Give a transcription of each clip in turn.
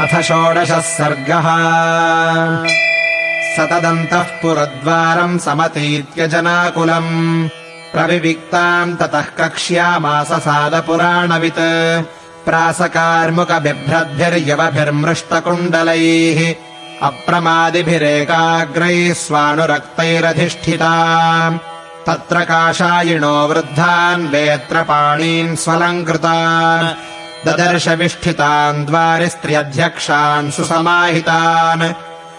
अथ षोडशः सर्गः। सतदन्तः पुरद्वारम् समतीत्य जनाकुलम्। प्रविविक्ताम् ततः कक्ष्यामास सादपुराणवित्। प्रासकार्मुकबिभ्रद्भिर्यवभिर्मृष्टकुण्डलैः। अप्रमादिभिरेकाग्रैः स्वानुरक्तैरधिष्ठिता। तत्र काषायिणो वृद्धान् वेत्रपाणीन् स्वलङ्कृतान् ददर्शविष्ठितान् द्वारिस्त्र्यध्यक्षान् सुसमाहितान्।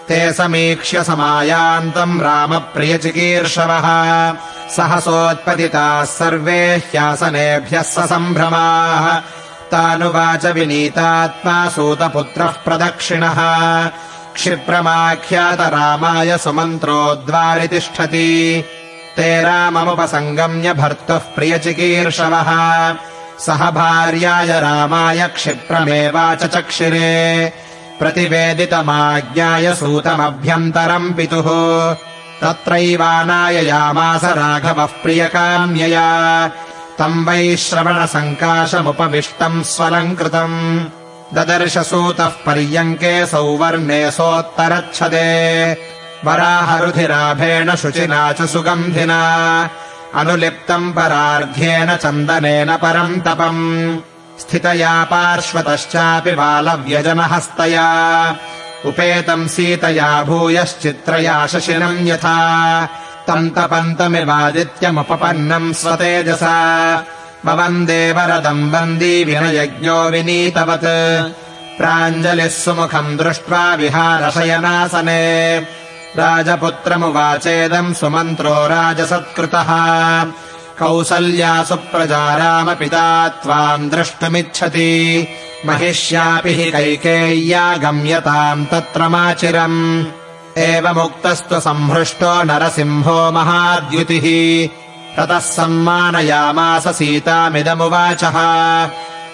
ते समीक्ष्य समायान्तम् रामप्रियचिकीर्षवः। सहसोत्पतिताः सर्वे ह्यासनेभ्यः ससम्भ्रमाः। तानुवाच विनीतात्मा सूतपुत्रः प्रदक्षिणः। क्षिप्रमाख्यात रामाय सुमन्त्रोद्वारि तिष्ठति। ते राममुपसङ्गम्य भर्तुः प्रियचिकीर्षवः सह भार्याय रामाय क्षिप्रमेवाच चक्षिरे। प्रतिवेदितमाज्ञाय सूतमभ्यन्तरम् पितुः। तत्रैवानाययामास राघवः प्रियकाम्यया। तम् वै श्रवणसङ्काशमुपविष्टम् स्वलङ्कृतम्। ददर्शसूतः पर्यङ्के सौवर्णे सोत्तरच्छदे। वराहरुधिराभेण शुचिना च सुगन्धिना अनुलिप्तम् परार्ध्येन चन्दनेन परम् तपम्। स्थितया पार्श्वतश्चापि बालव्यजनहस्तया। उपेतम् सीतया भूयश्चित्रया शशिनम् यथा। तम् तपन्तमिवादित्यमुपपन्नम् स्वतेजसा। वन्दे वरदम् वन्दी विनयज्ञो विनीतवत्। प्राञ्जलिः सुमुखम् दृष्ट्वा विहारशयनासने राजपुत्रमुवाचेदम् सुमन्त्रो राजसत्कृतः। कौसल्या सुप्रजा रामपिता त्वाम् द्रष्टुमिच्छति। महिष्यापि हि कैकेय्या गम्यताम् तत्र माचिरम्। एवमुक्तस्तु सम्हृष्टो नरसिंहो महाद्युतिः। ततः सम्मानयामास सीतामिदमुवाचः।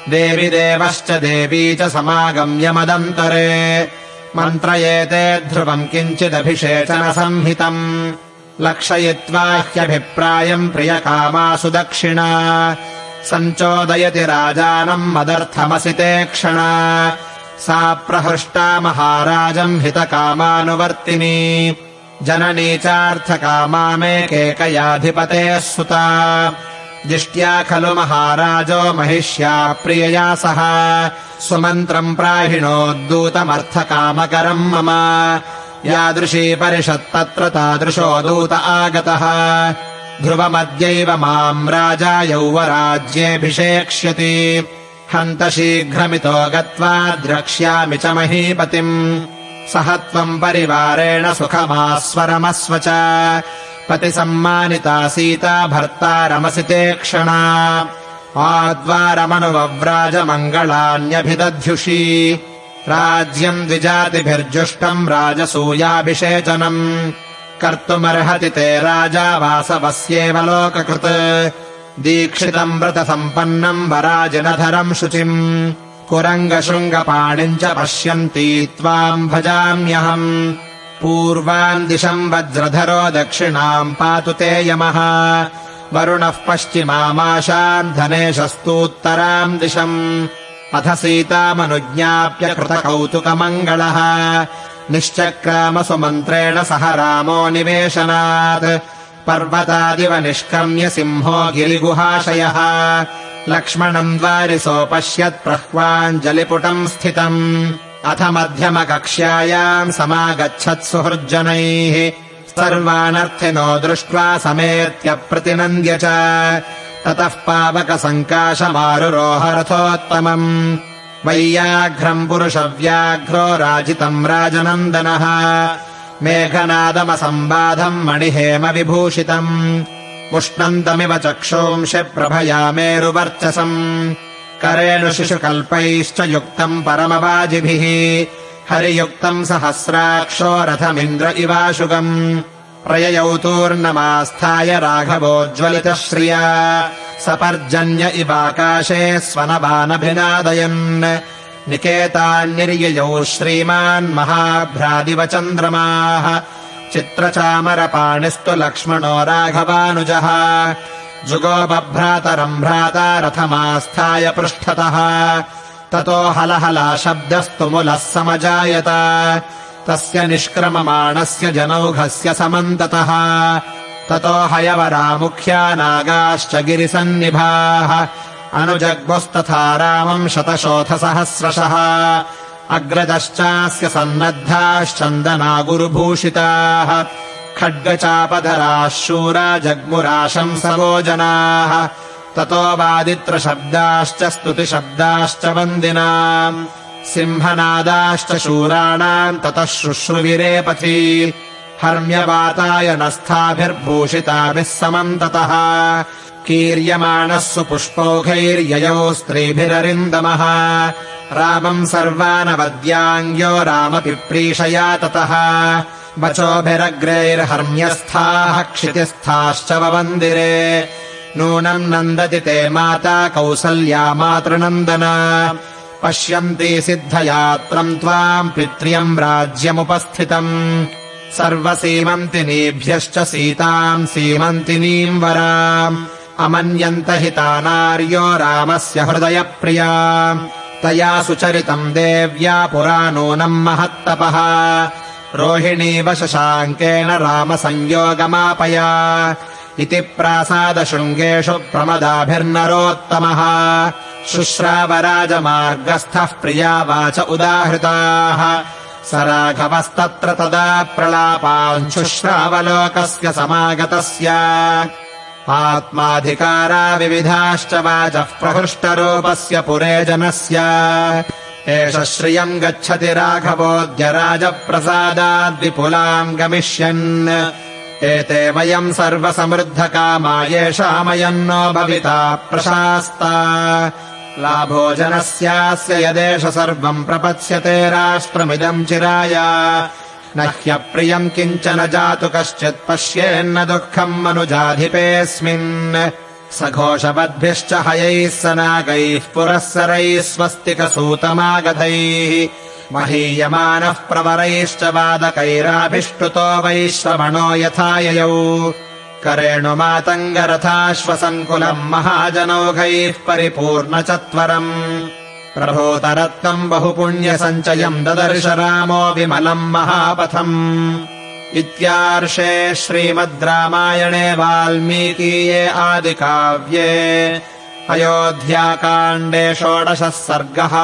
देवि देवश्च देवी च समागम्य मदन्तरे मन्त्रयेते ध्रुवम् किञ्चिदभिषेचनसंहितम्। लक्षयित्वा ह्यभिप्रायम् प्रियकामासु दक्षिणा सञ्चोदयति राजानम् मदर्थमसि ते क्षणा। सा प्रहृष्टा महाराजम् हितकामानुवर्तिनी। जननी चार्थकामा मे केकयाधिपतेः सुता दिष्ट्या खलु महाराजो महिष्या प्रियया सह। सुमन्त्रम् प्राहिणोद्दूतमर्थकामकरम् मम। यादृशी परिषत्तत्र तादृशो दूत आगतः। ध्रुवमद्यैव माम् राजा यौवराज्येऽभिषेक्ष्यति। हन्त शीघ्रमितो गत्वा द्रक्ष्यामि च महीपतिम्। सह त्वम् परिवारेण सुखमास्वरमस्व च पतिसम्मानिता सीता भर्तारमसि ते क्षणा। आद्वारमनुवव्राजमङ्गलान्यभिदध्युषी। राज्यम् द्विजातिभिर्जुष्टम् राजसूयाभिषेचनम्। कर्तुमर्हति ते राजा वासवस्येव लोककृत्। दीक्षितम् व्रतसम्पन्नम् वराजिनधरम् शुचिम्। कुरङ्गशृङ्गपाणिम् च पश्यन्ती त्वाम् भजाम्यहम् पूर्वाम् दिशम् वज्रधरो दक्षिणाम् पातु ते यमः। वरुणः पश्चिमामाशाम् धनेशस्तूत्तराम् दिशम्। अथ सीतामनुज्ञाप्य कृतकौतुकमङ्गलः। निश्चक्रामसुमन्त्रेण सह रामो निवेशनात्। पर्वतादिव निष्कर्म्य सिंहो गिरिगुहाशयः। लक्ष्मणम् द्वारिसोपश्यत् प्रह्वाञ्जलिपुटम् स्थितम् अथ मध्यमकक्ष्यायाम् समागच्छत् सुहृज्जनैः। सर्वानर्थिनो दृष्ट्वा समेत्यप्रतिनन्द्य च। ततः पावकसङ्काशमारुरोहरथोत्तमम्। वैयाघ्रम् पुरुषव्याघ्रो राजितम् राजनन्दनः। मेघनादमसम्बाधम् मणिहेम विभूषितम् मुष्णन्तमिव चक्षूंषि प्रभया मेरुवर्चसम् करेणु शिशुकल्पैश्च युक्तम् परमवाजिभिः। हरियुक्तम् सहस्राक्षो रथमिन्द्र इवाशुगम् प्रययौ तूर्णमास्थाय राघवोज्ज्वलितश्रिया। सपर्जन्य इवाकाशे स्वनबानभिनादयन्। निकेतान्निर्ययौ श्रीमान् महाभ्रादिव चन्द्रमाः चित्रचामरपाणिस्तु लक्ष्मणो राघवानुजः जुगो बभ्रातरम् भ्राता रथमास्थाय पृष्ठतः। ततो शब्दस्तु मुलः समजायत। तस्य निष्क्रममाणस्य जनौघस्य समन्ततः। ततो हयवरा मुख्या नागाश्च गिरिसन्निभाः। अनुजग्मुस्तथा रामम् शतशोथसहस्रशः। अग्रजश्चास्य सन्नद्धाश्चन्दना गुरुभूषिताः खड्गचापधराः शूरा जग्मुराशंसवो जनाः ततो वादित्रशब्दाश्च स्तुतिशब्दाश्च वन्दिना सिंहनादाश्च शूराणाम् ततः शुश्रुविरेपथि। हर्म्यवातायनस्थाभिर्भूषिताभिः समन्ततः। कीर्यमाणः सुपुष्पौघैर्ययौ स्त्रीभिररिन्दमः। रामम् सर्वानवद्याङ्ग्यो रामपिप्रीषया ततः वचोभिरग्रैर्हर्म्यस्थाः क्षितिस्थाश्च ववन्दिरे। नूनम् नन्दति ते माता कौसल्या मातृनन्दन। पश्यन्ति सिद्धयात्रम् त्वाम् पित्र्यम् राज्यमुपस्थितम्। सर्वसीमन्तिनीभ्यश्च सीताम् सीमन्तिनीम् वराम्। अमन्यन्त हिता नार्यो रामस्य हृदयप्रिया। तया सुचरितम् देव्या पुरा नूनम् महत्तपः रोहिणीव शशाङ्केन रामसंयोगमापया इति प्रासादशृङ्गेषु प्रमदाभिर्नरोत्तमः। शुश्रावराजमार्गस्थः प्रियावाच उदाहृताः। स राघवस्तत्र तदा प्रलापाञ्शुश्रावलोकस्य समागतस्य। आत्माधिकाराविविधाश्च वाचः प्रहृष्टरूपस्य पुरे जनस्य एष श्रियम् गच्छति राघवोऽद्य राजप्रसादाद्विपुलाम् गमिष्यन्। एते वयम् सर्वसमृद्धकामा येषामयन्नो भविता प्रशास्ता। लाभोजनस्यास्य यदेष सर्वम् प्रपत्स्यते राष्ट्रमिदम् चिराय। न ह्यप्रियम् किञ्चन जातु कश्चित् पश्येन्न दुःखम् मनुजाधिपेऽस्मिन् सघोषवद्भिश्च हयैः स नागैः पुरःसरैः स्वस्तिकसूतमागधैः महीयमानः प्रवरैश्च वादकैराभिष्टुतो वैश्रवणो यथा ययौ करेणुमातङ्गरथाश्वसङ्कुलम् महाजनौघैः परिपूर्णचत्वरम्। प्रभूतरत्नम् बहुपुण्यसञ्चयम् ददर्श रामो विमलम् महापथम् इत्यार्षे श्रीमद् रामायणे वाल्मीकीये आदिकाव्ये अयोध्याकाण्डे षोडशः सर्गः